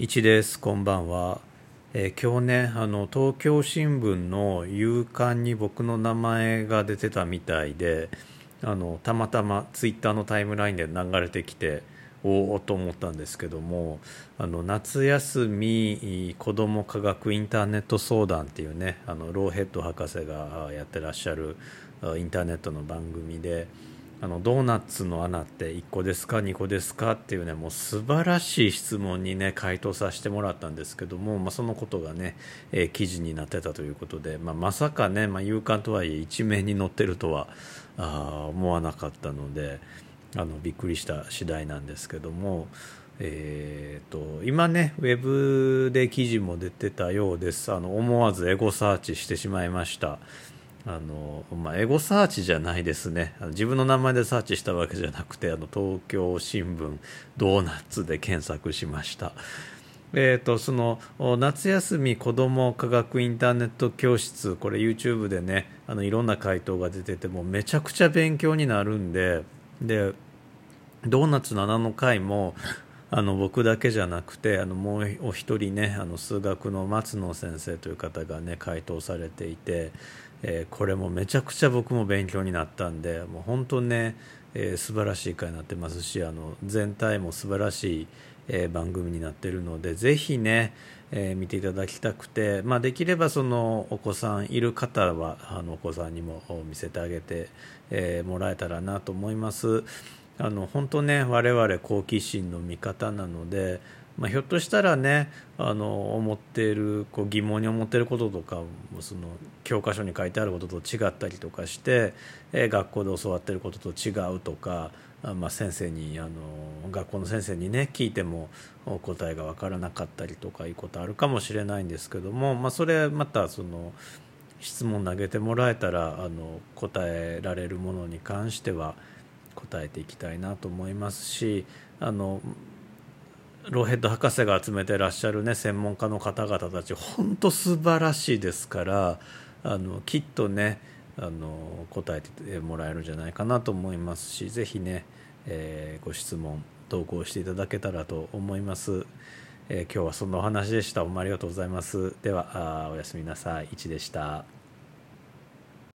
一です。こんばんは、えー今日ねあの東京新聞の夕刊に僕の名前が出てたみたいであのたまたまツイッターのタイムラインで流れてきておおと思ったんですけどもあの夏休み子ども科学インターネット相談っていうねあのローヘッド博士がやってらっしゃるインターネットの番組であのドーナツの穴って1個ですか2個ですかっていうねもう素晴らしい質問にね回答させてもらったんですけども、まあ、そのことがね、えー記事になってたということで、まあ、まさかね、まあ、夕刊とはいえ一面に載ってるとはあ思わなかったのであのびっくりした次第なんですけども。えー、と今ねウェブで記事も出てたようですあの思わずエゴサーチしてしまいましたあの、まあ、エゴサーチじゃないですね。自分の名前でサーチしたわけじゃなくてあの東京新聞ドーナツで検索しました。えー、とその夏休み子ども科学インターネット教室これ YouTube でねあのいろんな回答が出ててもめちゃくちゃ勉強になるんででドーナツの穴の回もあの僕だけじゃなくてあのもうお一人ねあの数学の松野先生という方がね回答されていて、えーこれもめちゃくちゃ僕も勉強になったんでもう本当ね、えー素晴らしい回になってますしあの全体も素晴らしい、えー番組になってるのでぜひね、えー見ていただきたくて、まあ、できればそのお子さんいる方はあのお子さんにも見せてあげて、えーもらえたらなと思います。あの本当ね我々好奇心の味方なので、まあ、ひょっとしたらねあの思っているこう疑問に思っていることとかその教科書に書いてあることと違ったりとかして、え学校で教わっていることと違うとか、まあ、先生にあの学校の先生にね聞いてもお答えが分からなかったりとかいうことあるかもしれないんですけども、まあ、それまたその質問投げてもらえたらあの答えられるものに関しては答えていきたいなと思いますしあのローヘッド博士が集めてらっしゃる、ね、専門家の方々たち本当素晴らしいですからあのきっとねあの答えてもらえるんじゃないかなと思いますしぜひね、えーご質問投稿していただけたらと思います、えー今日はそんなお話でした。どうもありがとうございます。ではあおやすみなさい。1でした。